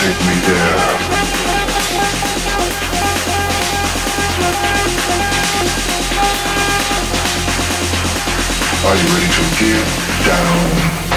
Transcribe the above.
take me there. Are you ready to get down?